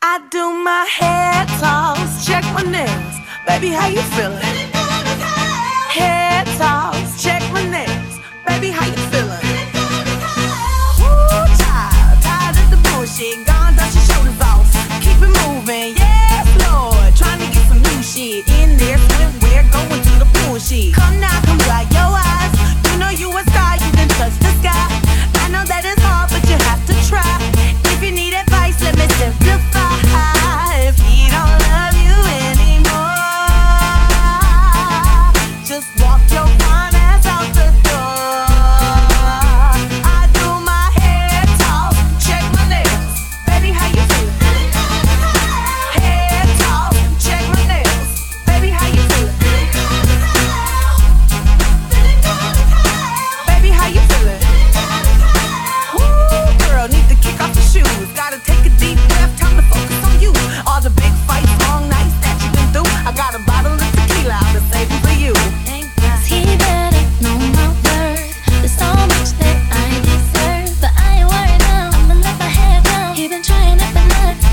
I do my head toss, check my nails. Baby, how you feeling? Head toss, check my nails. Baby, how you feeling? Ooh, child, tired of the bullshit. Gone, dust your shoulders off. Keep it moving, yes, Lord. Trying to get some new shit in there.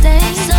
stay.